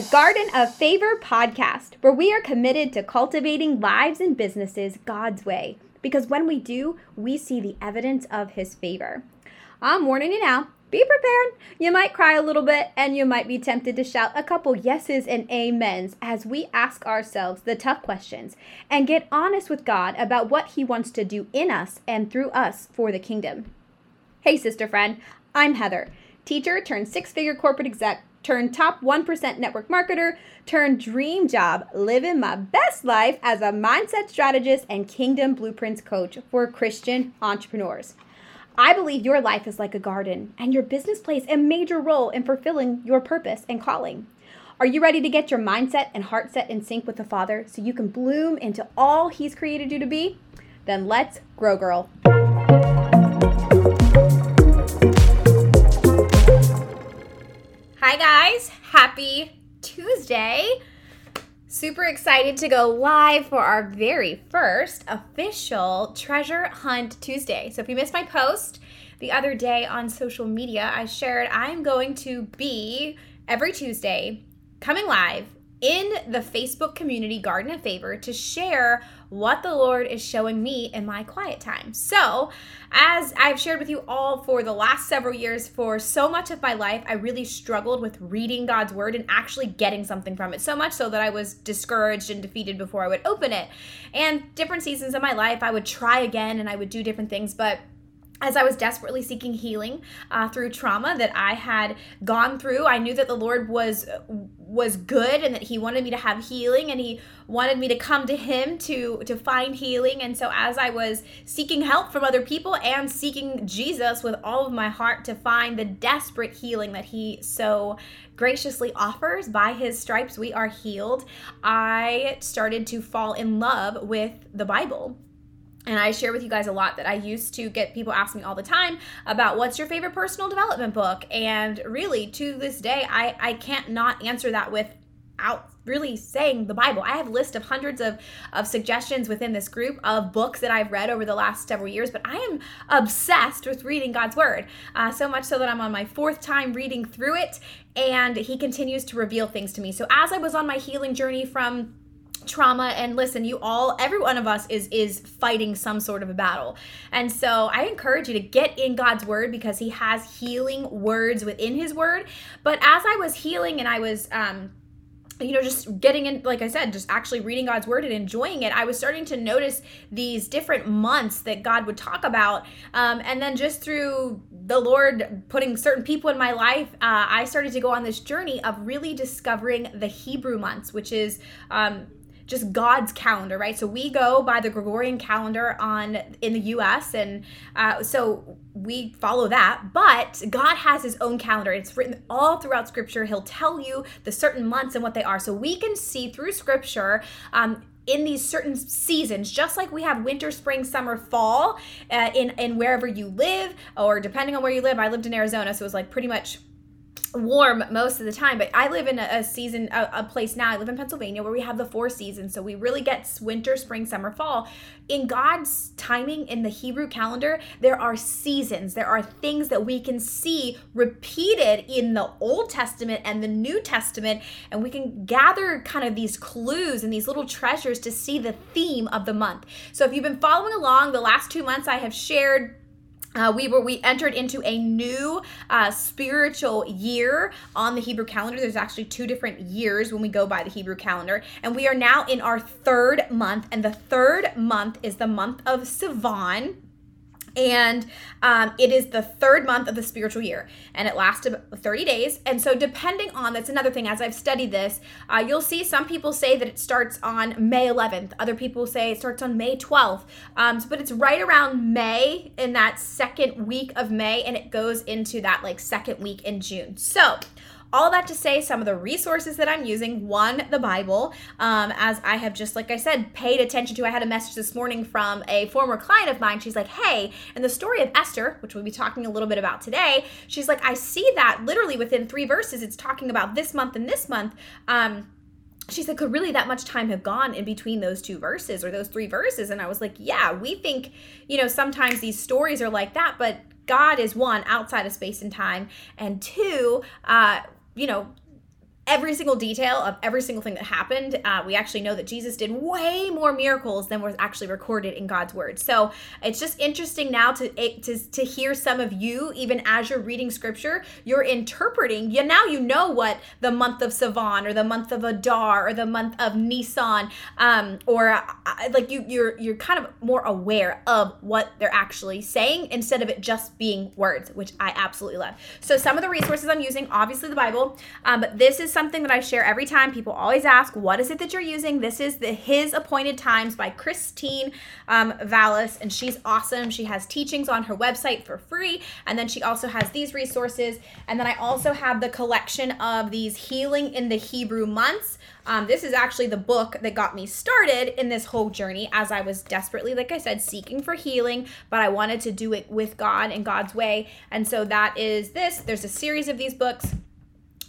The Garden of Favor podcast, where we are committed to cultivating lives and businesses God's way. Because when we do, we see the evidence of His favor. I'm warning you now. Be prepared. You might cry a little bit and you might be tempted to shout a couple yeses and amens as we ask ourselves the tough questions and get honest with God about what He wants to do in us and through us for the kingdom. Hey, sister friend, I'm Heather, teacher turned six figure corporate exec turn top 1% network marketer, turn dream job, living my best life as a mindset strategist and kingdom blueprints coach for Christian entrepreneurs. I believe your life is like a garden, and your business plays a major role in fulfilling your purpose and calling. Are you ready to get your mindset and heart set in sync with the Father so you can bloom into all He's created you to be? Then let's grow, girl. Hi, guys. Happy Tuesday. Super excited to go live for our very first official Treasure Hunt Tuesday. So, if you missed my post the other day on social media, I shared I'm going to be every Tuesday coming live in the Facebook community Garden of Favor to share what the Lord is showing me in my quiet time. So, as I've shared with you all for the last several years, for so much of my life, I really struggled with reading God's word and actually getting something from it. So much so that I was discouraged and defeated before I would open it. And different seasons of my life, I would try again and I would do different things, but as I was desperately seeking healing uh, through trauma that I had gone through, I knew that the Lord was was good and that He wanted me to have healing, and He wanted me to come to Him to to find healing. And so, as I was seeking help from other people and seeking Jesus with all of my heart to find the desperate healing that He so graciously offers, by His stripes we are healed. I started to fall in love with the Bible and I share with you guys a lot that I used to get people ask me all the time about what's your favorite personal development book. And really, to this day, I, I can't not answer that without really saying the Bible. I have a list of hundreds of, of suggestions within this group of books that I've read over the last several years, but I am obsessed with reading God's Word. Uh, so much so that I'm on my fourth time reading through it, and He continues to reveal things to me. So as I was on my healing journey from trauma and listen you all every one of us is is fighting some sort of a battle and so i encourage you to get in god's word because he has healing words within his word but as i was healing and i was um you know, just getting in, like I said, just actually reading God's word and enjoying it, I was starting to notice these different months that God would talk about. Um, and then just through the Lord putting certain people in my life, uh, I started to go on this journey of really discovering the Hebrew months, which is um, just God's calendar, right? So we go by the Gregorian calendar on in the U.S. and uh, so we follow that. But God has His own calendar. It's written all throughout Scripture. He'll tell you the certain months and what they are, so we can see through Scripture. Um, in these certain seasons, just like we have winter, spring, summer, fall, uh, in in wherever you live, or depending on where you live. I lived in Arizona, so it was like pretty much warm most of the time but i live in a, a season a, a, place now i live in pennsylvania where we have the four seasons so we really get winter spring summer fall. In god's timing in the hebrew calendar there are seasons there are things that we can see repeated in the old testament and the new testament and we can gather kind of these clues and these little treasures to see the theme of the month. So if you've been following along the last two months i have shared uh, we were we entered into a new uh, spiritual year on the Hebrew calendar. There's actually two different years when we go by the Hebrew calendar, and we are now in our third month. And the third month is the month of Sivan and um, it is the third month of the spiritual year and it lasts 30 days. And so depending on that's another thing as i've studied this uh, you'll see some people say that it starts on may 11th other people say it starts on may 12th um, but it's right around may in that second week of may and it goes into that like second week in june. So all that to say, some of the resources that I'm using one, the Bible, um, as I have just, like I said, paid attention to. I had a message this morning from a former client of mine. She's like, hey, in the story of Esther, which we'll be talking a little bit about today, she's like, I see that literally within three verses, it's talking about this month and this month. Um, she said, could really that much time have gone in between those two verses or those three verses? And I was like, yeah, we think, you know, sometimes these stories are like that, but God is one outside of space and time, and two, uh, you know, every single detail of every single thing that happened. Uh, we actually know that Jesus did way more miracles than was actually recorded in God's word. So it's just interesting now to to, to hear some of you, even as you're reading scripture, you're interpreting. You now you know what the month of Sivan or the month of Adar or the month of Nisan, um, or uh, like you you're you're kind of more aware of what they're actually saying instead of it just being words, which I absolutely love. So some of the resources I'm using, obviously the Bible, um, but this is something that I share every time. People always ask, "What is it that you're using?" This is the His Appointed Times by Christine um, Vales, and she's awesome. She has teachings on her website for free, and then she also has these resources. And then I also have the collection of these Healing in the Hebrew months. Um, this is actually the book that got me started in this whole journey as I was desperately, like I said, seeking for healing, but I wanted to do it with God and God's way. And so that is this. There's a series of these books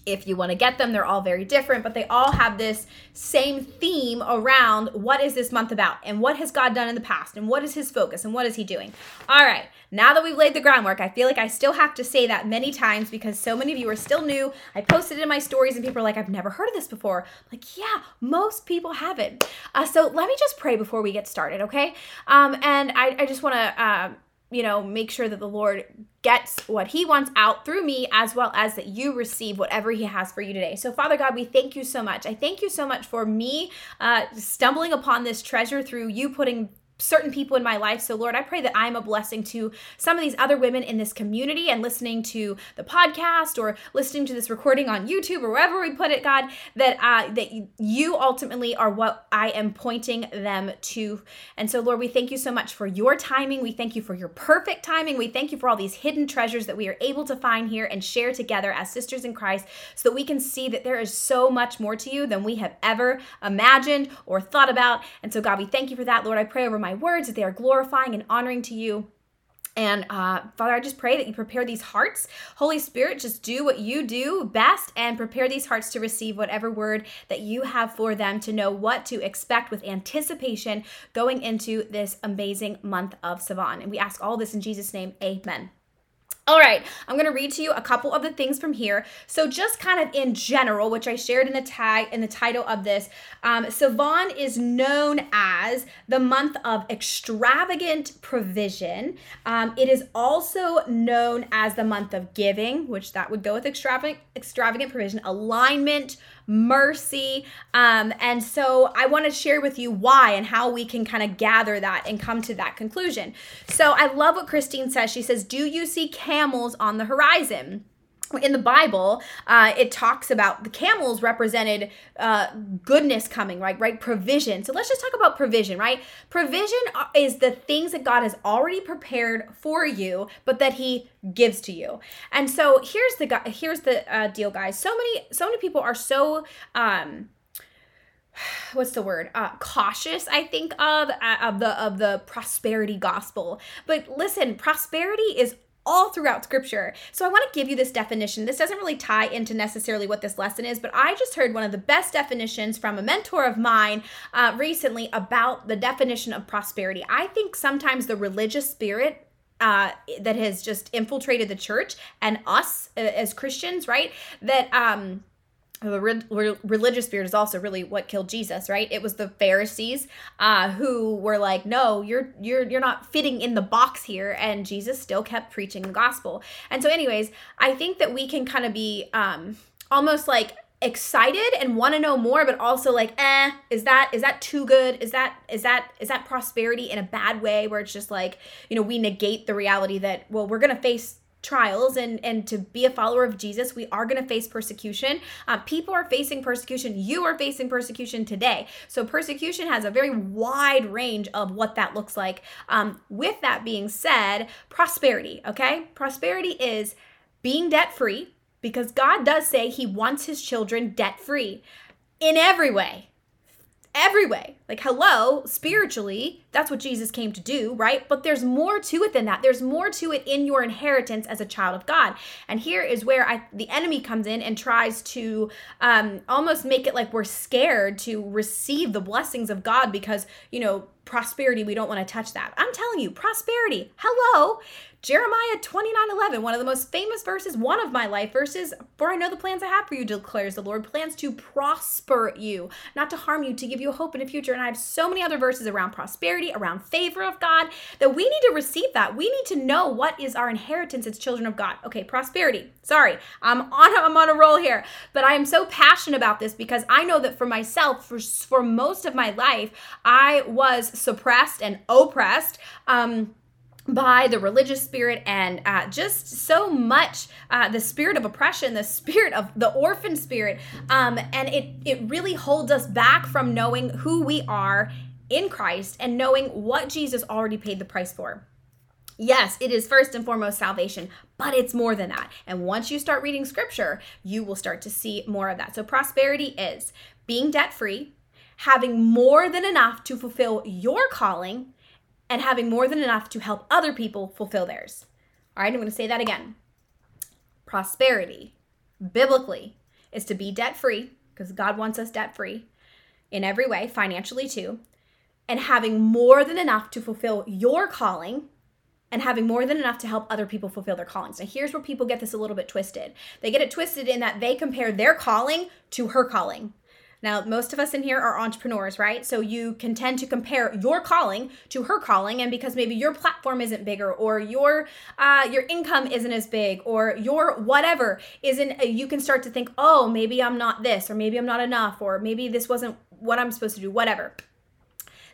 if you want to get them they're all very different but they all have this same theme around what is this month about and what has god done in the past and what is his focus and what is he doing? All right now that we've laid the groundwork i feel like i still have to say that many times because so many of you are still new. I posted in my stories and people are like i've never heard of this before. I'm like yeah most people haven't. Uh, so let me just pray before we get started okay? Um, and i, I just want to uh, you know, make sure that the Lord gets what he wants out through me, as well as that you receive whatever he has for you today. So, Father God, we thank you so much. I thank you so much for me uh, stumbling upon this treasure through you putting certain people in my life. So, Lord, I pray that I'm a blessing to some of these other women in this community and listening to the podcast or listening to this recording on YouTube or wherever we put it, God, that uh, that you ultimately are what I am pointing them to. And so, Lord, we thank you so much for your timing. We thank you for your perfect timing. We thank you for all these hidden treasures that we are able to find here and share together as sisters in Christ so that we can see that there is so much more to you than we have ever imagined or thought about. And so, God, we thank you for that. Lord, I pray over my my words, that they are glorifying and honoring to you. And uh, Father, I just pray that you prepare these hearts. Holy Spirit, just do what you do best and prepare these hearts to receive whatever word that you have for them to know what to expect with anticipation going into this amazing month of Sivan. And we ask all this in Jesus' name. Amen. All right, I'm to read to you a couple of the things from here. So, just kind of in general, which I shared in the tag in the title of this, um, Sivan is known as the month of extravagant provision. Um, it is also known as the month of giving, which that would go with extravagant extravagant provision, alignment, mercy. Um, and so I want to share with you why and how we can kind of gather that and come to that conclusion. So I love what Christine says. She says, Do you see camels on the horizon? In the Bible, uh, it talks about the camels represented uh, goodness coming, right? Right, provision. So let's just talk about provision, right? Provision is the things that God has already prepared for you, but that He gives to you. And so here's the here's the uh, deal, guys. So many so many people are so. Um, what's the word uh, cautious i think of uh, of the of the prosperity gospel but listen prosperity is all throughout scripture. So I want to give you this definition. This doesn't really tie into necessarily what this lesson is, but I just heard one of the best definitions from a mentor of mine uh, recently about the definition of prosperity. I think sometimes the religious spirit uh, that has just infiltrated the church and us uh, as Christians, right? That um, the re- religious spirit is also really what killed Jesus, right? It was the Pharisees uh, who were like, "No, you're you're you're not fitting in the box here," and Jesus still kept preaching the gospel. And so, anyways, I think that we can kind of be um, almost like excited and want to know more but also like eh is that is that too good is that is that is that prosperity in a bad way where it's just like you know we negate the reality that well we're gonna face trials and and to be a follower of jesus we are going to face persecution. Uh, people are facing persecution. You are facing persecution today. So persecution has a very wide range of what that looks like. Um, with that being said prosperity okay? Prosperity is being debt free because god does say he wants his children debt free in every way every way. Like, hello, spiritually, that's what Jesus came to do, right? But there's more to it than that. There's more to it in your inheritance as a child of God. And here is where I, the enemy comes in and tries to um, almost make it like we're scared to receive the blessings of God because, you know, prosperity, we don't want to touch that. I'm telling you, prosperity, hello, Jeremiah 29 11, one of the most famous verses, one of my life verses. For I know the plans I have for you, declares the Lord plans to prosper you, not to harm you, to give you a hope in the future. And I have so many other verses around prosperity, around favor of God, that we need to receive that. We need to know what is our inheritance as children of God. Okay, prosperity. Sorry, I'm on, I'm on a roll here, but I am so passionate about this because I know that for myself, for, for most of my life, I was suppressed and oppressed. Um, by the religious spirit and uh, just so much uh, the spirit of oppression the spirit of the orphan spirit um, and it it really holds us back from knowing who we are in christ and knowing what jesus already paid the price for Yes, it is first and foremost salvation, but it's more than that. And once you start reading scripture, you will start to see more of that. So, prosperity is being debt free, having more than enough to fulfill your calling, and having more than enough to help other people fulfill theirs. All right, I'm going to say that again. Prosperity, biblically, is to be debt free, because God wants us debt free in every way, financially too, and having more than enough to fulfill your calling and having more than enough to help other people fulfill their callings. Now, here's where people get this a little bit twisted. They get it twisted in that they compare their calling to her calling. Now, most of us in here are entrepreneurs, right? So you can tend to compare your calling to her calling, and because maybe your platform isn't bigger, or your uh, your income isn't as big, or your whatever isn't, uh, you can start to think, oh, maybe I'm not this, or maybe I'm not enough, or maybe this wasn't what I'm supposed to do, whatever.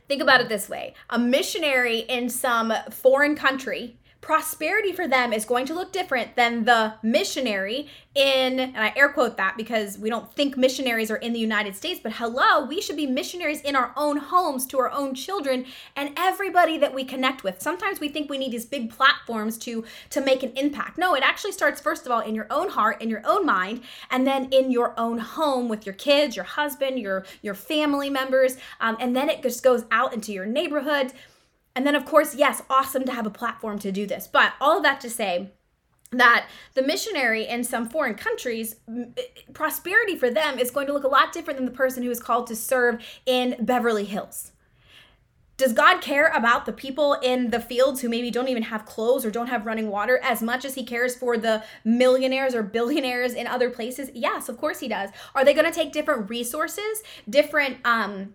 Think about it this way: a missionary in some foreign country prosperity for them is going to look different than the missionary in, and I air quote that because we don't think missionaries are in the United States, but hello, we should be missionaries in our own homes to our own children and everybody that we connect with. Sometimes we think we need these big platforms to to make an impact. No, it actually starts first of all in your own heart, in your own mind, and then in your own home with your kids, your husband, your your family members, um, and then it just goes out into your neighborhood and then, of course, yes, awesome to have a platform to do this. But all of that to say, that the missionary in some foreign countries prosperity for them is going to look a lot different than the person who is called to serve in Beverly Hills. Does God care about the people in the fields who maybe don't even have clothes or don't have running water as much as he cares for the millionaires or billionaires in other places? Yes, of course he does. Are they going to take different resources, different um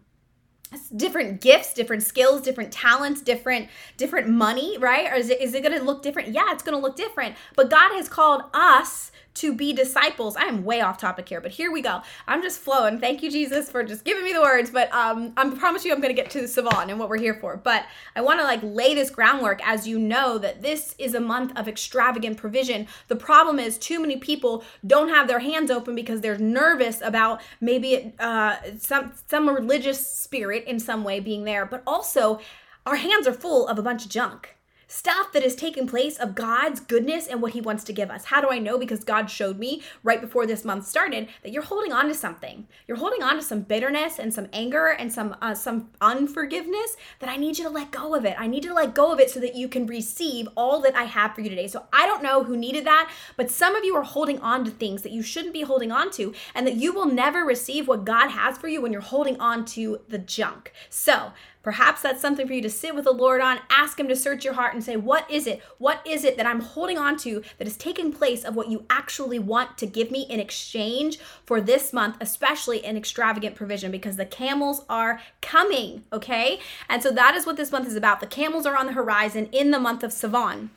different gifts different skills different talents different different money right? Or is it, is it going to look different? Yeah it's going to look different. But god has called us to be disciples. I am way off topic here, but here we go. I'm just flowing. Thank you, Jesus, for just giving me the words. But um, I promise you, I'm going to get to Sivan and what we're here for. But I want to like lay this groundwork as you know that this is a month of extravagant provision. The problem is too many people don't have their hands open because they're nervous about maybe uh, some some religious spirit in some way being there, but also our hands are full of a bunch of junk stuff that is taking place of God's goodness and what He wants to give us. How do I know? Because God showed me right before this month started that you're holding on to something. You're holding on to some bitterness and some anger and some uh, some unforgiveness that I need you to let go of it. I need you to let go of it so that you can receive all that I have for you today. So I don't know who needed that, but some of you are holding on to things that you shouldn't be holding on to, and that you will never receive what God has for you when you're holding on to the junk. So Perhaps that's something for you to sit with the Lord on, ask Him to search your heart and say, What is it? What is it that I'm holding on to that is taking place of what you actually want to give me in exchange for this month, especially in extravagant provision? Because the camels are coming, okay? And so that is what this month is about. The camels are on the horizon in the month of Sivan.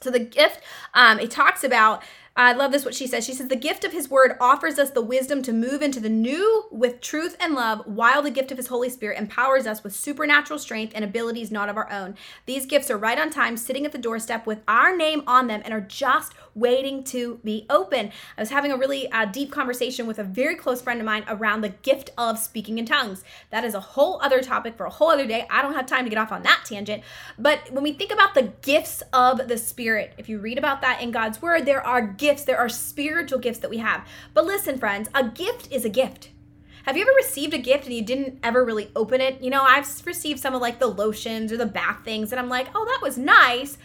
So the gift, um, it talks about I love this what she says. She says, The gift of his word offers us the wisdom to move into the new with truth and love, while the gift of his Holy Spirit empowers us with supernatural strength and abilities not of our own. These gifts are right on time, sitting at the doorstep with our name on them, and are just waiting to be open. I was having a really uh, deep conversation with a very close friend of mine around the gift of speaking in tongues. That is a whole other topic for a whole other day. I don't have time to get off on that tangent. But when we think about the gifts of the Spirit, if you read about that in God's Word, there are gifts, there are spiritual gifts that we have. But listen, friends, a gift is a gift. Have you ever received a gift and you didn't ever really open it? You know, I've received some of like the lotions or the bath things, and I'm like, oh, that was nice.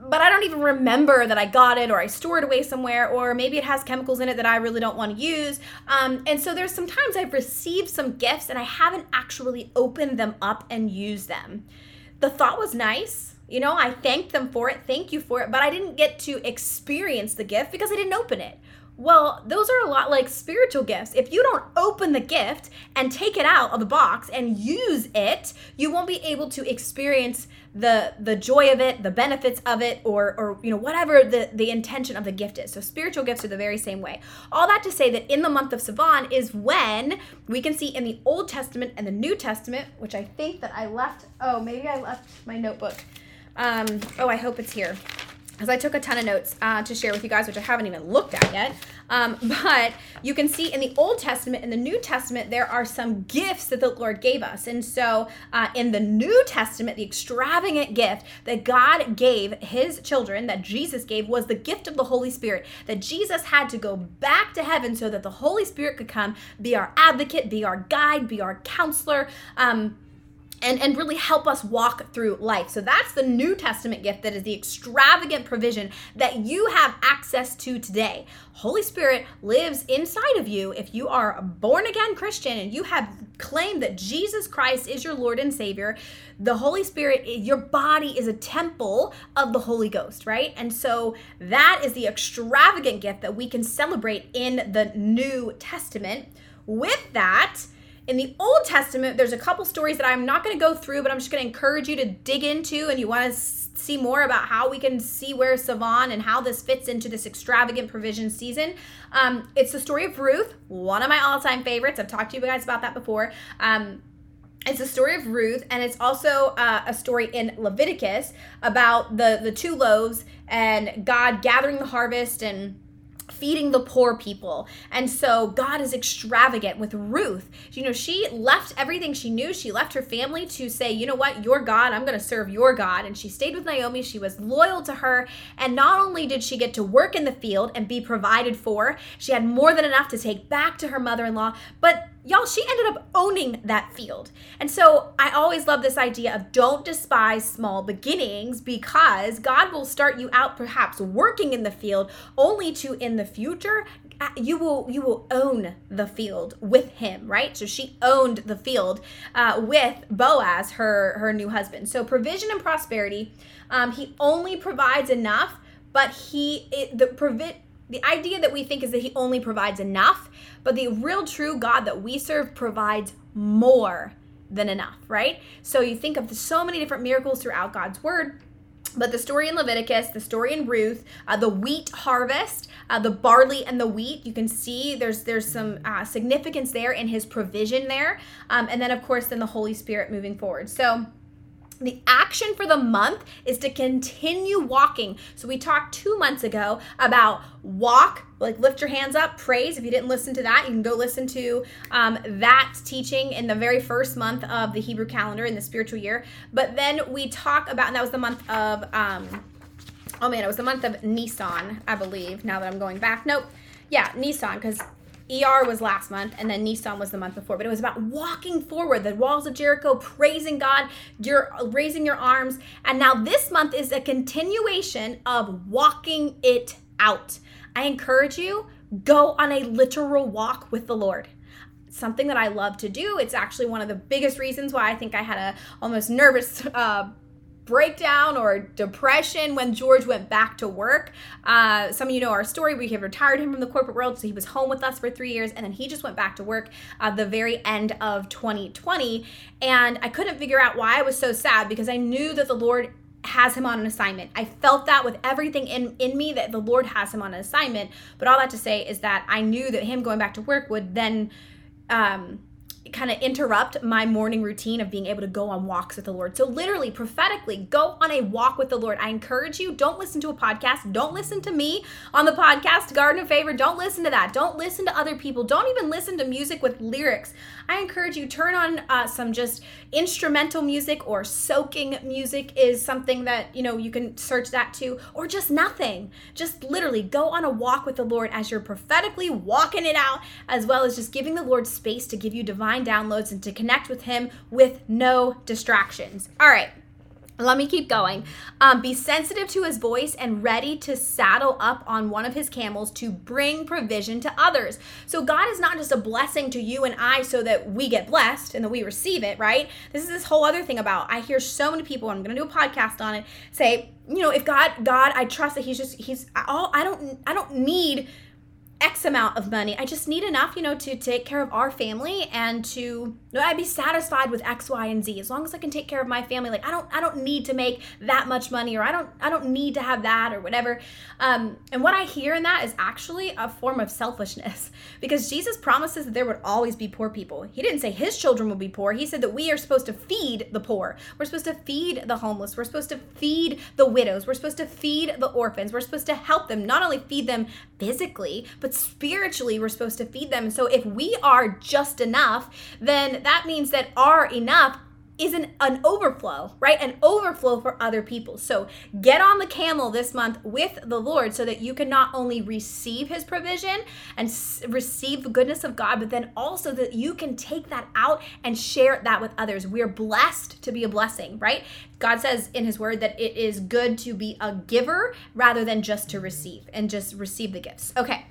But I don't even remember that I got it or I stored it away somewhere, or maybe it has chemicals in it that I really don't want to use. Um, and so there's sometimes I've received some gifts and I haven't actually opened them up and used them. The thought was nice, You know, I thanked them for it. Thank you for it. But I didn't get to experience the gift because I didn't open it. Well, those are a lot like spiritual gifts. If you don't open the gift and take it out of the box and use it, you won't be able to experience the the joy of it, the benefits of it, or or you know whatever the the intention of the gift is. So spiritual gifts are the very same way. All that to say that in the month of Sivan is when we can see in the Old Testament and the New Testament, which I think that I left. Oh, maybe I left my notebook. Um, oh, I hope it's here because I took a ton of notes uh, to share with you guys, which I haven't even looked at yet. Um, but you can see in the Old Testament and the New Testament, there are some gifts that the Lord gave us. And so uh, in the New Testament, the extravagant gift that God gave his children, that Jesus gave, was the gift of the Holy Spirit. That Jesus had to go back to heaven so that the Holy Spirit could come, be our advocate, be our guide, be our counselor. Um, and, and really help us walk through life. So that's the New Testament gift that is the extravagant provision that you have access to today. Holy Spirit lives inside of you if you are a born again Christian and you have claimed that Jesus Christ is your Lord and Savior. The Holy Spirit, your body is a temple of the Holy Ghost, right? And so that is the extravagant gift that we can celebrate in the New Testament. With that, in the Old Testament, there's a couple stories that I'm not going to go through, but I'm just going to encourage you to dig into and you want to see more about how we can see where Sivan and how this fits into this extravagant provision season. Um, it's the story of Ruth, one of my all time favorites. I've talked to you guys about that before. Um, it's a story of Ruth, and it's also uh, a story in Leviticus about the the two loaves and God gathering the harvest and feeding the poor people. And so God is extravagant with Ruth. You know, she left everything she knew. She left her family to say, you know what, your God, I'm going to serve your God. And she stayed with Naomi. She was loyal to her. And not only did she get to work in the field and be provided for, she had more than enough to take back to her mother in law, but y'all, she ended up owning that field. And so I always love this idea of don't despise small beginnings because God will start you out perhaps working in the field only to in the future you will you will own the field with him right so she owned the field uh, with boaz her her new husband so provision and prosperity um, he only provides enough but he it, the provi- the idea that we think is that he only provides enough, but the real true God that we serve provides more than enough, right? So you think of so many different miracles throughout God's word. But the story in Leviticus, the story in Ruth, uh, the wheat harvest, uh, the barley and the wheat, you can see there's there's some uh, significance there in His provision there, um, and then of course then the Holy Spirit moving forward. So the action for the month is to continue walking. So, we talked two months ago about walk, like lift your hands up, praise. If you didn't listen to that, you can go listen to um, that teaching in the very first month of the Hebrew calendar in the spiritual year. But then we talk about, and that was the month of, um, oh man, it was the month of Nisan, I believe, now that I'm going back. Nope. Yeah, Nisan, because ER was last month, and then Nisan was the month before. But it was about walking forward, the walls of Jericho, praising God, you're raising your arms. And now this month is a continuation of walking it out. I encourage you, go on a literal walk with the Lord something that I love to do. It's actually one of the biggest reasons why I think I had a almost nervous uh, breakdown or depression when George went back to work. Uh, some of you know our story. We had retired him from the corporate world, so he was home with us for three years, and then he just went back to work at the very end of 2020. And I couldn't figure out why I was so sad because I knew that the Lord has him on an assignment. I felt that with everything in, in me that the Lord has him on an assignment. But all that to say is that I knew that him going back to work would then um, kind of interrupt my morning routine of being able to go on walks with the Lord. So, literally, prophetically, go on a walk with the Lord. I encourage you, don't listen to a podcast. Don't listen to me on the podcast, Garden of Favor. Don't listen to that. Don't listen to other people. Don't even listen to music with lyrics. I encourage you, turn on uh, some just instrumental music or soaking music is something that, you know, you can search that too, or just nothing. Just literally go on a walk with the Lord as you're prophetically walking it out, as well as just giving the Lord space to give you divine downloads and to connect with Him with no distractions. All right. let me keep going. Um, be sensitive to his voice and ready to saddle up on one of his camels to bring provision to others. So, God is not just a blessing to you and I so that we get blessed and that we receive it, right? This is this whole other thing about I hear so many people, I'm going to do a podcast on it, say, you know, if God, God, I trust that He's just, He's all, I don't, I don't need X amount of money. I just need enough, you know, to take care of our family and to you know, I'd be satisfied with X, Y, and Z as long as I can take care of my family. Like I don't I don't need to make that much money or I don't I don't need to have that or whatever. Um, and what I hear in that is actually a form of selfishness because Jesus promises that there would always be poor people. He didn't say his children would be poor. He said that we are supposed to feed the poor. We're supposed to feed the homeless. We're supposed to feed the widows. We're supposed to feed the orphans. We're supposed to help them, not only feed them physically, but but spiritually we're supposed to feed them. So if we are just enough, then that means that our enough is an, an overflow, right? An overflow for other people. So get on the camel this month with the Lord so that you can not only receive his provision and s- receive the goodness of God, but then also that you can take that out and share that with others. We're blessed to be a blessing, right? God says in his word that it is good to be a giver rather than just to receive and just receive the gifts. Okay.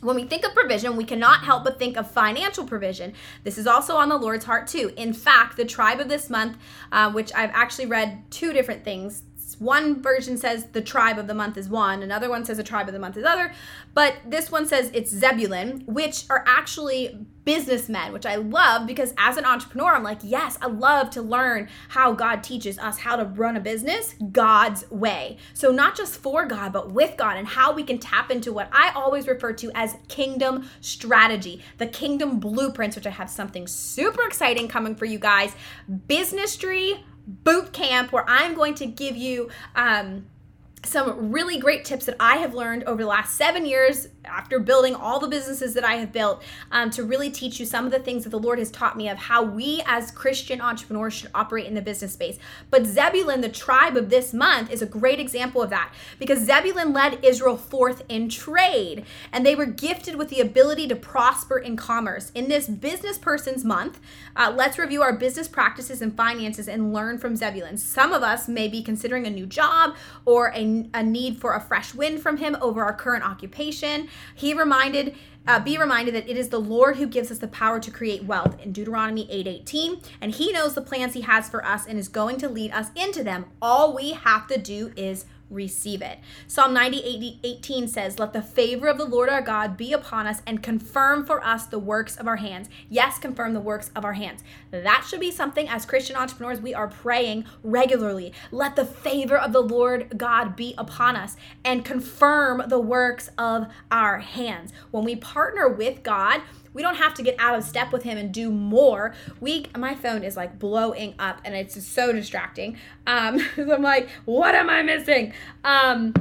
When we think of provision, we cannot help but think of financial provision. This is also on the Lord's heart, too. In fact, the tribe of this month, uh, which I've actually read two different things one version says the tribe of the month is one, another one says the tribe of the month is other, but this one says it's Zebulun, which are actually businessmen, which I love because as an entrepreneur, I'm like, yes, I love to learn how God teaches us how to run a business God's way. So, not just for God, but with God, and how we can tap into what I always refer to as kingdom strategy, the kingdom blueprints, which I have something super exciting coming for you guys. Business tree boot camp where I'm going to give you um, some really great tips that I have learned over the last seven years after building all the businesses that I have built um, to really teach you some of the things that the Lord has taught me of how we as Christian entrepreneurs should operate in the business space. But Zebulun, the tribe of this month, is a great example of that because Zebulun led Israel forth in trade and they were gifted with the ability to prosper in commerce. In this business person's month, uh, let's review our business practices and finances and learn from Zebulun. Some of us may be considering a new job or a, a need for a fresh wind from him over our current occupation. He reminded uh, be reminded that it is the Lord who gives us the power to create wealth in Deuteronomy 8:18, and he knows the plans he has for us and is going to lead us into them. All we have to do is receive it. Psalm 90, 18 says, Let the favor of the Lord our God be upon us and confirm for us the works of our hands. Yes, confirm the works of our hands. That should be something as Christian entrepreneurs we are praying regularly. Let the favor of the Lord God be upon us and confirm the works of our hands. When we partner with God, we don't have to get out of step with him and do more. We my phone is like blowing up and it's so distracting. Um so I'm like, what am I missing? Um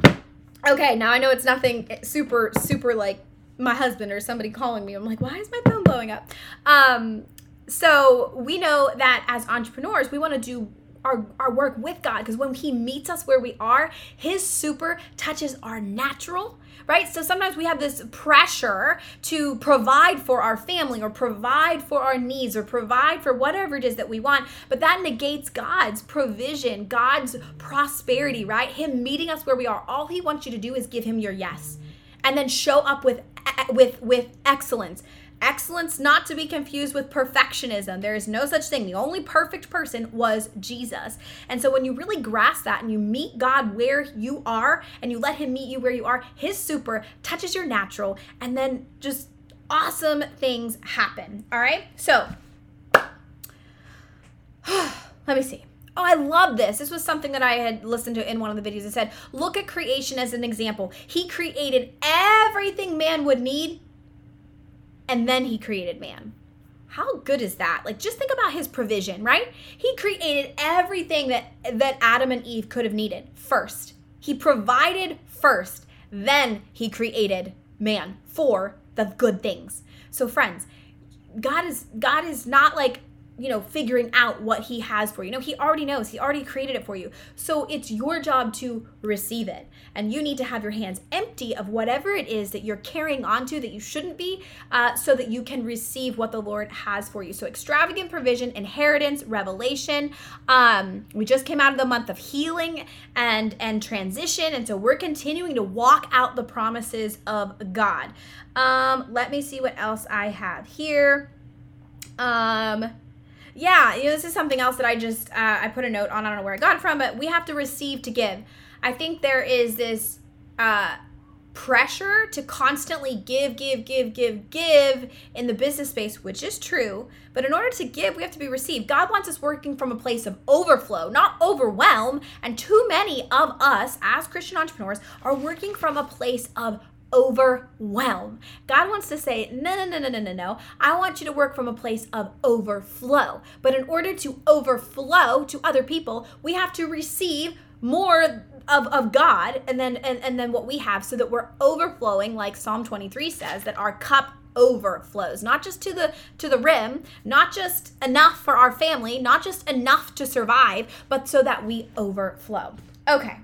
okay, now I know it's nothing super super like my husband or somebody calling me. I'm like, why is my phone blowing up? Um so we know that as entrepreneurs, we want to do our, our work with God because when He meets us where we are, His super touches our natural, right? So sometimes we have this pressure to provide for our family or provide for our needs or provide for whatever it is that we want, but that negates God's provision, God's prosperity, right? Him meeting us where we are. All He wants you to do is give Him your yes and then show up with with with excellence Excellence not to be confused with perfectionism. There is no such thing. The only perfect person was Jesus. And so when you really grasp that and you meet God where you are and you let him meet you where you are, his super touches your natural and then just awesome things happen. All right? So let me see. Oh, I love this. This was something that I had listened to in one of the videos. It said, look at creation as an example. He created everything man would need and then he created man. How good is that? Like just think about his provision, right? He created everything that that Adam and Eve could have needed first. He provided first, then he created man for the good things. So friends, God is God is not like you know, figuring out what he has for you. No, he already knows. He already created it for you. So it's your job to receive it. And you need to have your hands empty of whatever it is that you're carrying onto that you shouldn't be, uh, so that you can receive what the Lord has for you. So extravagant provision, inheritance, revelation. Um, we just came out of the month of healing and and transition, and so we're continuing to walk out the promises of God. Um, let me see what else I have here. Um, yeah, you know, this is something else that I just uh, I put a note on. I don't know where I got from, but we have to receive to give. I think there is this uh, pressure to constantly give, give, give, give, give in the business space, which is true. But in order to give, we have to be received. God wants us working from a place of overflow, not overwhelm. And too many of us as Christian entrepreneurs are working from a place of overwhelm. God wants to say, no, no, no, no, no, no, no. I want you to work from a place of overflow. But in order to overflow to other people, we have to receive more of, of God and then and, and then what we have so that we're overflowing, like Psalm 23 says, that our cup overflows not just to the to the rim not just enough for our family not just enough to survive but so that we overflow okay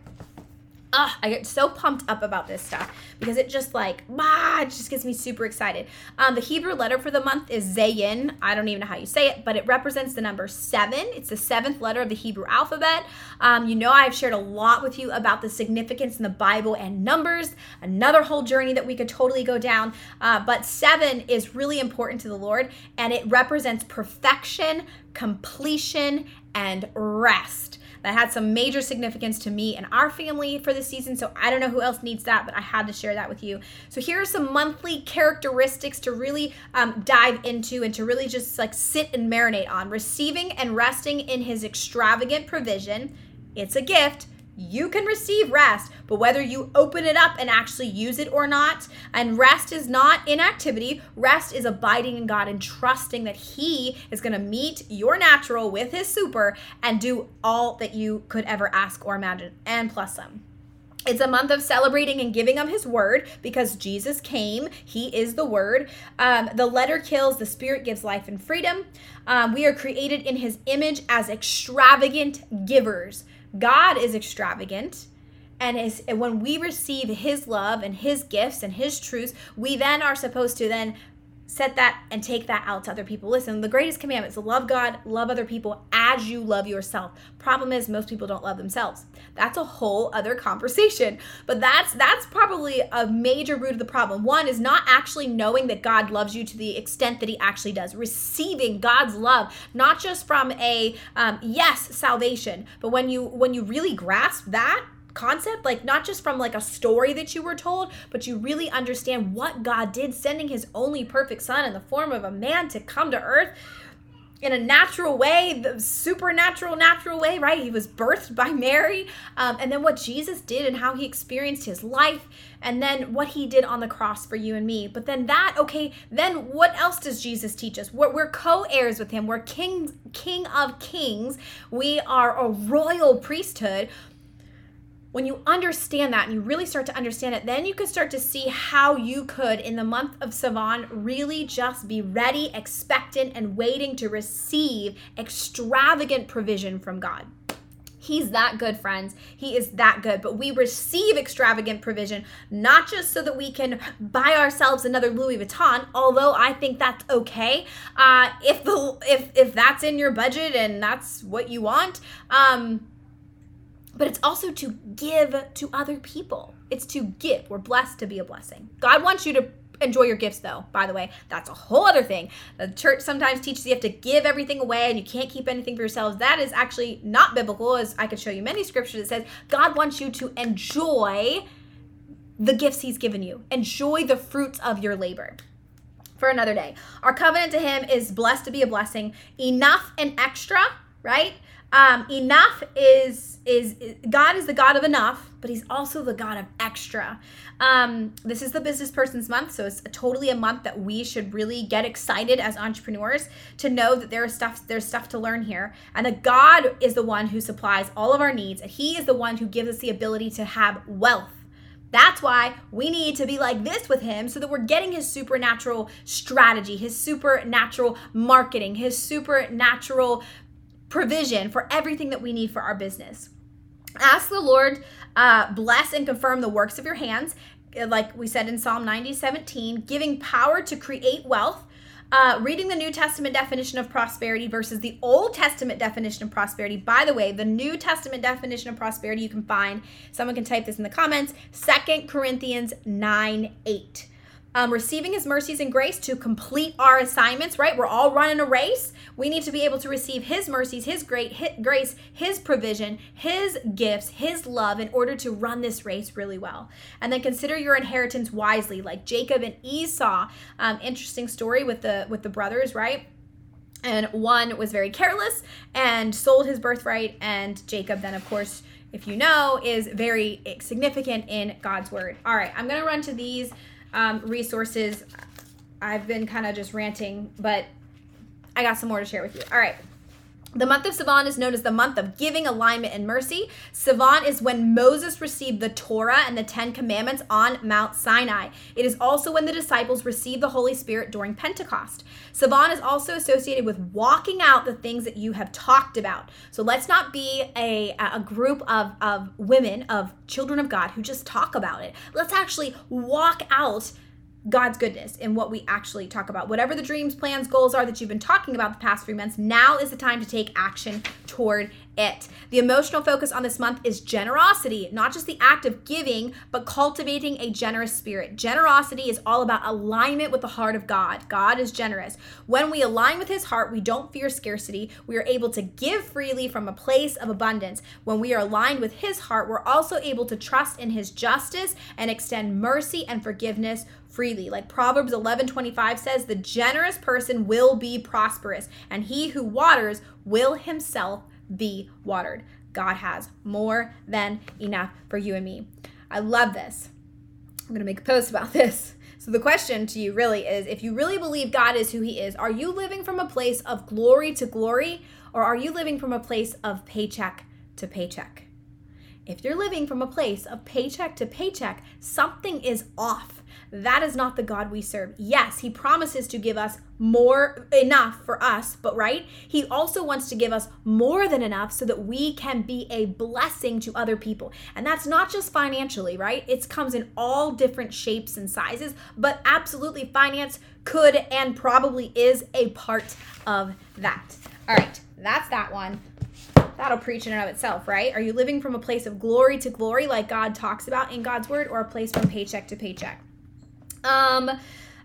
ah, I get so pumped up about this stuff because it just like, ah, it just gets me super excited. Um, the Hebrew letter for the month is Zayin. I don't even know how you say it, but it represents the number seven. It's the seventh letter of the Hebrew alphabet. Um, you know, I've shared a lot with you about the significance in the Bible and numbers, another whole journey that we could totally go down. Uh, but seven is really important to the Lord, and it represents perfection, completion, and rest that had some major significance to me and our family for this season. So I don't know who else needs that, but I had to share that with you. So here are some monthly characteristics to really um, dive into and to really just like sit and marinate on. Receiving and resting in His extravagant provision. It's a gift you can receive rest, but whether you open it up and actually use it or not, and rest is not inactivity, rest is abiding in God and trusting that He is going to meet your natural with His super and do all that you could ever ask or imagine, and plus some. It's a month of celebrating and giving of his word because Jesus came. He is the word. Um, the letter kills, the spirit gives life and freedom. Um, we are created in his image as extravagant givers. God is extravagant. And is when we receive his love and his gifts and his truths, we then are supposed to then set that and take that out to other people. Listen, the greatest commandment is love God, love other people as you love yourself. Problem is most people don't love themselves. That's a whole other conversation. But that's that's probably a major root of the problem. One is not actually knowing that God loves you to the extent that he actually does. Receiving God's love, not just from a um, yes salvation, but when you when you really grasp that concept like not just from like a story that you were told but you really understand what god did sending his only perfect son in the form of a man to come to earth in a natural way, the supernatural, natural way, right? He was birthed by Mary. Um, and then what Jesus did and how he experienced his life, and then what he did on the cross for you and me. But then that, okay, then what else does Jesus teach us? We're, we're co heirs with him. We're kings, king of kings. We are a royal priesthood when you understand that and you really start to understand it, then you can start to see how you could, in the month of Sivan, really just be ready, expectant, and waiting to receive extravagant provision from God. He's that good, friends. He is that good. But we receive extravagant provision, not just so that we can buy ourselves another Louis Vuitton, although I think that's okay. Uh, if the if if that's in your budget and that's what you want, um, but it's also to give to other people. It's to give. We're blessed to be a blessing. God wants you to enjoy your gifts though by the way. That's a whole other thing. The church sometimes teaches you have to give everything away and you can't keep anything for yourselves. That is actually not biblical as i could show you many scriptures that says god wants you to enjoy the gifts he's given you. Enjoy the fruits of your labor for another day. Our covenant to him is blessed to be a blessing. Enough and extra right um, enough is, is God is the God of enough, but He's also the God of extra. Um, this is the business person's month, so it's totally a month that we should really get excited as entrepreneurs to know that there is stuff there's stuff to learn here, and that God is the one who supplies all of our needs, and He is the one who gives us the ability to have wealth That's why we need to be like this with him so that we're getting his supernatural strategy, his supernatural marketing, his supernatural provision for everything that we need for our business. Ask the Lord, uh, bless and confirm the works of your hands, like we said in Psalm 90, 17, giving power to create wealth uh, reading the New Testament definition of prosperity versus the Old Testament definition of prosperity. By the way, the New Testament definition of prosperity you can find, someone can type this in the comments, Second Corinthians 9 8 um, receiving his mercies and grace to complete our assignments, right? We're all running a race. We need to be able to receive his mercies, his great his grace, his provision, his gifts, his love in order to run this race really well. And then consider your inheritance wisely, like Jacob and Esau. Um, interesting story with the with the brothers, right? And one was very careless and sold his birthright, and Jacob then, of course, if you know, is very significant in God's word. All right, I'm gonna run to these um, resources. I've been kind of just ranting, but I got some more to share with you. All right. The month of Sivan is known as the month of giving, alignment, and mercy. Sivan is when Moses received the Torah and the Ten Commandments on Mount Sinai. It is also when the disciples received the Holy Spirit during Pentecost. Sivan is also associated with walking out the things that you have talked about. So let's not be a, a group of, of women, of children of God who just talk about it. Let's actually walk out God's goodness in what we actually talk about. Whatever the dreams, plans, goals are that you've been talking about the past three months, now is the time to take action toward it. The emotional focus on this month is generosity, not just the act of giving, but cultivating a generous spirit. Generosity is all about alignment with the heart of God. God is generous. When we align with his heart, we don't fear scarcity. We are able to give freely from a place of abundance. When we are aligned with his heart, we're also able to trust in his justice and extend mercy and forgiveness freely. Like Proverbs 11:25 says, "The generous person will be prosperous, and he who waters will himself be watered. God has more than enough for you and me. I love this. I'm going to make a post about this. So, the question to you really is if you really believe God is who He is, are you living from a place of glory to glory, or are you living from a place of paycheck to paycheck? If you're living from a place of paycheck to paycheck, something is off. That is not the God we serve. Yes, He promises to give us more enough for us, but right? He also wants to give us more than enough so that we can be a blessing to other people. And that's not just financially, right? It comes in all different shapes and sizes, but absolutely finance could and probably is a part of that. All right, that's that one. That'll preach in and of itself, right? Are you living from a place of glory to glory like God talks about in God's word or a place from paycheck to paycheck? Um,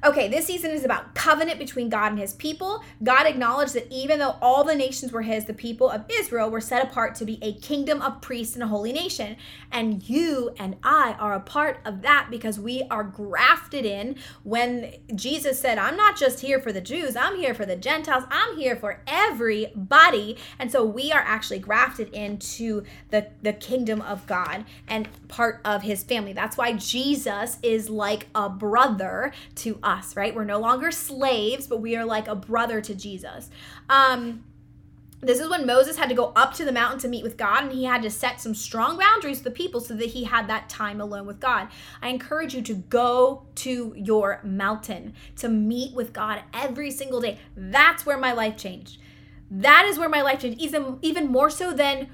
Okay, this season is about covenant between God and his people. God acknowledged that even though all the nations were his, the people of Israel were set apart to be a kingdom of priests and a holy nation. And you and I are a part of that because we are grafted in when Jesus said, I'm not just here for the Jews, I'm here for the Gentiles, I'm here for everybody. And so we are actually grafted into the, the kingdom of God and part of his family. That's why Jesus is like a brother to us us, right? We're no longer slaves, but we are like a brother to Jesus. Um, this is when Moses had to go up to the mountain to meet with God, and he had to set some strong boundaries with the people so that he had that time alone with God. I encourage you to go to your mountain to meet with God every single day. That's where my life changed. That is where my life changed, even, even more so than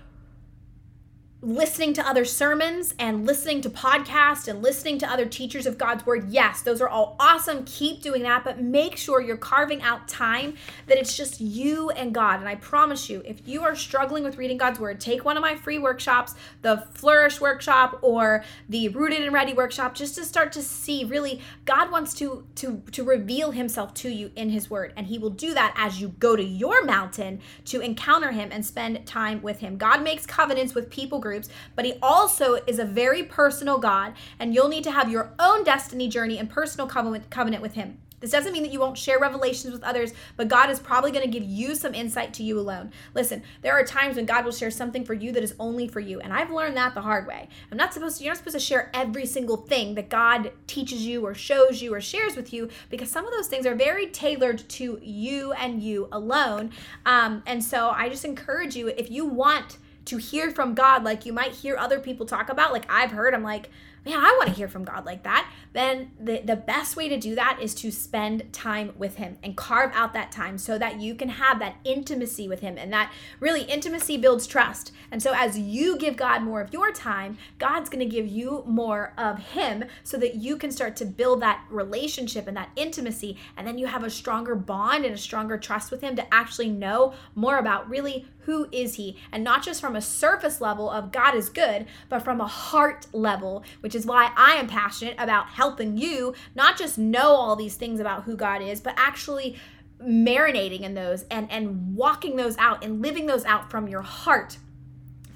listening to other sermons and listening to podcasts and listening to other teachers of God's word. Yes, those are all awesome. Keep doing that, but make sure you're carving out time that it's just you and God. And I promise you, if you are struggling with reading God's word, take one of my free workshops, the Flourish workshop or the Rooted and Ready workshop, just to start to see really God wants to to to reveal himself to you in his word. And he will do that as you go to your mountain to encounter him and spend time with him. God makes covenants with people groups groups, but he also is a very personal God, and you'll need to have your own destiny journey and personal covenant, with him. This doesn't mean that you won't share revelations with others, but God is probably going to give you some insight to you alone. Listen, there are times when God will share something for you that is only for you, and I've learned that the hard way. I'm not supposed to you're not supposed to share every single thing that God teaches you or shows you or shares with you because some of those things are very tailored to you and you alone. Um, and so I just encourage you if you want to hear from God like you might hear other people talk about. Like I've heard, I'm like, man, I want to hear from God like that, then the, the best way to do that is to spend time with Him and carve out that time so that you can have that intimacy with Him. And that really, intimacy builds trust. And so as you give God more of your time, God's going to give you more of Him so that you can start to build that relationship and that intimacy. And then you have a stronger bond and a stronger trust with Him to actually know more about really who is he? And not just from a surface level of god is good but from a heart level which is why i am passionate about helping you not just know all these things about who god is but actually marinating in those and and walking those out and living those out from your heart.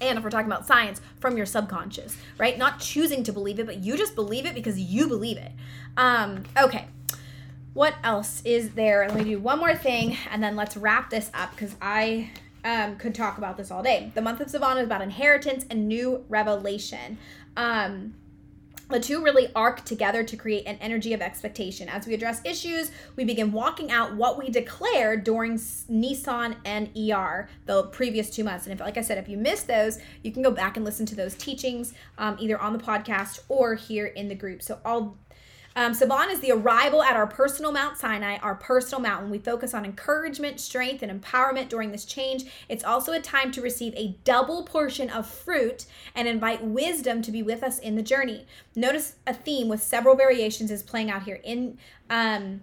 And if we're talking about science from your subconscious right? Not choosing to believe it but you just believe it because you believe it. Um okay. What else is there? Let me do one more thing and then let's wrap this up because i um, could talk about this all day. The month of Sivan is about inheritance and new revelation. Um, the two really arc together to create an energy of expectation. As we address issues, we begin walking out what we declared during Nisan and ER, the previous two months. And if, like I said, if you missed those, you can go back and listen to those teachings um, either on the podcast or here in the group. So I'll um, Sivan is the arrival at our personal Mount Sinai, our personal mountain. We focus on encouragement, strength, and empowerment during this change. It's also a time to receive a double portion of fruit and invite wisdom to be with us in the journey. Notice a theme with several variations is playing out here. In um,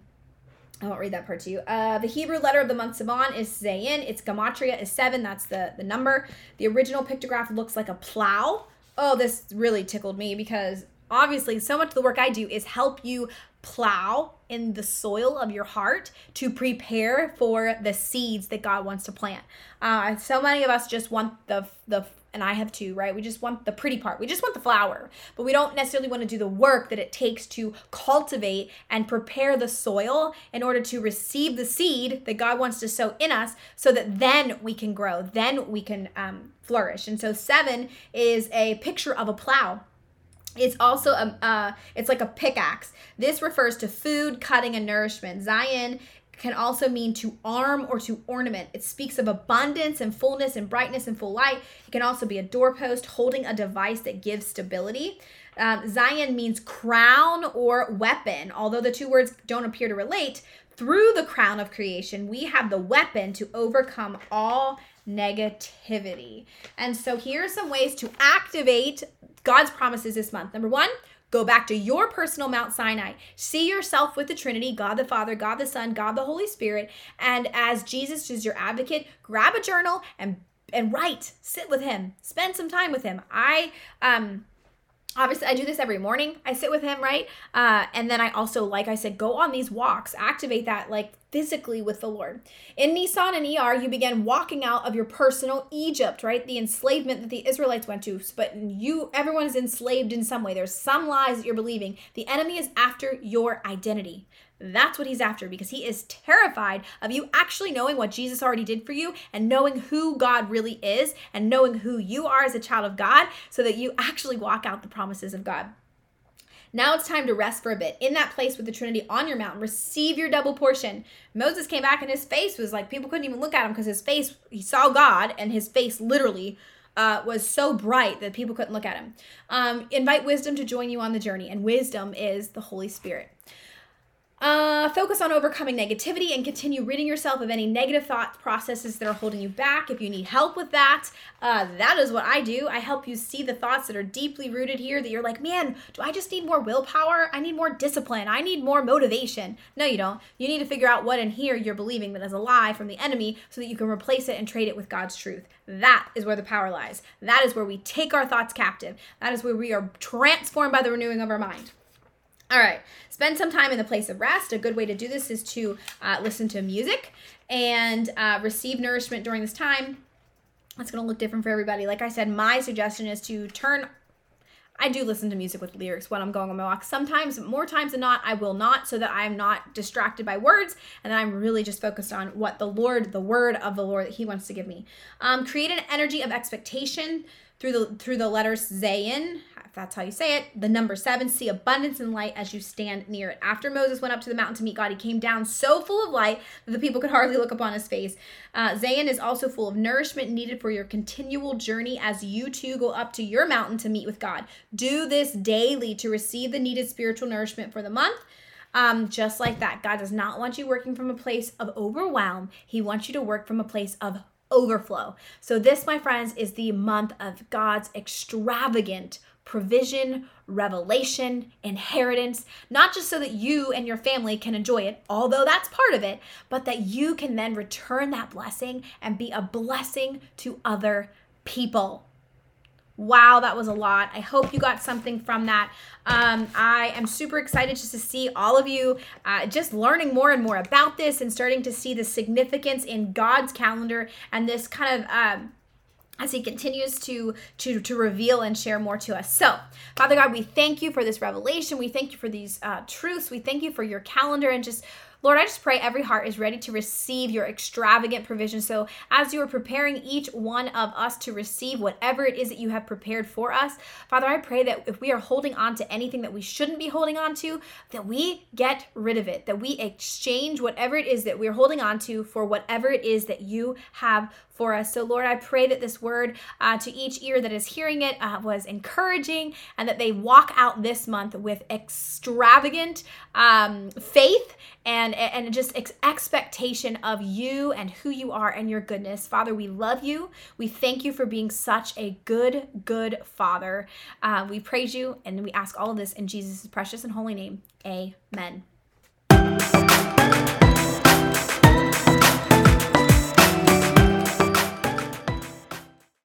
I won't read that part to you. Uh, the Hebrew letter of the month Sivan is Zayin. Its gematria is seven. That's the the number. The original pictograph looks like a plow. Oh, this really tickled me because obviously so much of the work I do is help you plow in the soil of your heart to prepare for the seeds that God wants to plant. Uh, so many of us just want the the and I have too, right? We just want the pretty part. We just want the flower, but we don't necessarily want to do the work that it takes to cultivate and prepare the soil in order to receive the seed that God wants to sow in us so that then we can grow, then we can um, flourish. And so, seven is a picture of a plow it's also a, uh, it's like a pickaxe. This refers to food, cutting, and nourishment. Zayin can also mean to arm or to ornament. It speaks of abundance and fullness and brightness and full light. It can also be a doorpost holding a device that gives stability. Um, Zayin means crown or weapon. Although the two words don't appear to relate, through the crown of creation, we have the weapon to overcome all negativity. And so here are some ways to activate God's promises this month. Number one, go back to your personal Mount Sinai. See yourself with the Trinity God the Father, God the Son, God the Holy Spirit. And as Jesus is your advocate, grab a journal and and write sit with him spend some time with him i um obviously i do this every morning. I sit with him right? Uh, and then i also like i said go on these walks activate that like physically with the lord. In nisan and er you begin walking out of your personal egypt right? The enslavement that the israelites went to but you everyone is enslaved in some way. There's some lies that you're believing. The enemy is after your identity that's what he's after because he is terrified of you actually knowing what Jesus already did for you and knowing who God really is and knowing who you are as a child of God so that you actually walk out the promises of God. Now it's time to rest for a bit in that place with the Trinity on your mountain. Receive your double portion. Moses came back and his face was like people couldn't even look at him because his face, he saw God and his face literally uh, was so bright that people couldn't look at him. Um, invite wisdom to join you on the journey, and wisdom is the Holy Spirit. Uh, focus on overcoming negativity and continue ridding yourself of any negative thought processes that are holding you back. If you need help with that, uh, that is what I do. I help you see the thoughts that are deeply rooted here that you're like, man, do I just need more willpower? I need more discipline. I need more motivation. No, you don't. You need to figure out what in here you're believing that is a lie from the enemy so that you can replace it and trade it with God's truth. That is where the power lies. That is where we take our thoughts captive. That is where we are transformed by the renewing of our mind. All right, spend some time in the place of rest. A good way to do this is to uh, listen to music and uh, receive nourishment during this time. It's going to look different for everybody. Like I said, my suggestion is to turn. I do listen to music with lyrics when I'm going on my walk. Sometimes, more times than not, I will not, so that I'm not distracted by words and then I'm really just focused on what the Lord, the word of the Lord that He wants to give me. Um, create an energy of expectation through the through the letters Zayin, if that's how you say it, the number seven, see abundance and light as you stand near it. After Moses went up to the mountain to meet God, he came down so full of light that the people could hardly look upon his face. Uh, Zayin is also full of nourishment needed for your continual journey as you too go up to your mountain to meet with God. Do this daily to receive the needed spiritual nourishment for the month. Um, just like that, God does not want you working from a place of overwhelm. He wants you to work from a place of overflow. So, this, my friends, is the month of God's extravagant provision, revelation, inheritance, not just so that you and your family can enjoy it, although that's part of it, but that you can then return that blessing and be a blessing to other people. Wow, that was a lot. I hope you got something from that. Um, I am super excited just to see all of you uh, just learning more and more about this and starting to see the significance in God's calendar and this kind of. Um, as he continues to to to reveal and share more to us so father god we thank you for this revelation we thank you for these uh, truths we thank you for your calendar and just Lord, I just pray every heart is ready to receive your extravagant provision. So, as you are preparing each one of us to receive whatever it is that you have prepared for us, Father, I pray that if we are holding on to anything that we shouldn't be holding on to, that we get rid of it, that we exchange whatever it is that we're holding on to for whatever it is that you have for us. So, Lord, I pray that this word uh, to each ear that is hearing it uh, was encouraging and that they walk out this month with extravagant um, faith and and just ex- expectation of you and who you are and your goodness. Father, we love you. We thank you for being such a good, good Father. Uh, we praise you and we ask all of this in Jesus' precious and holy name. Amen.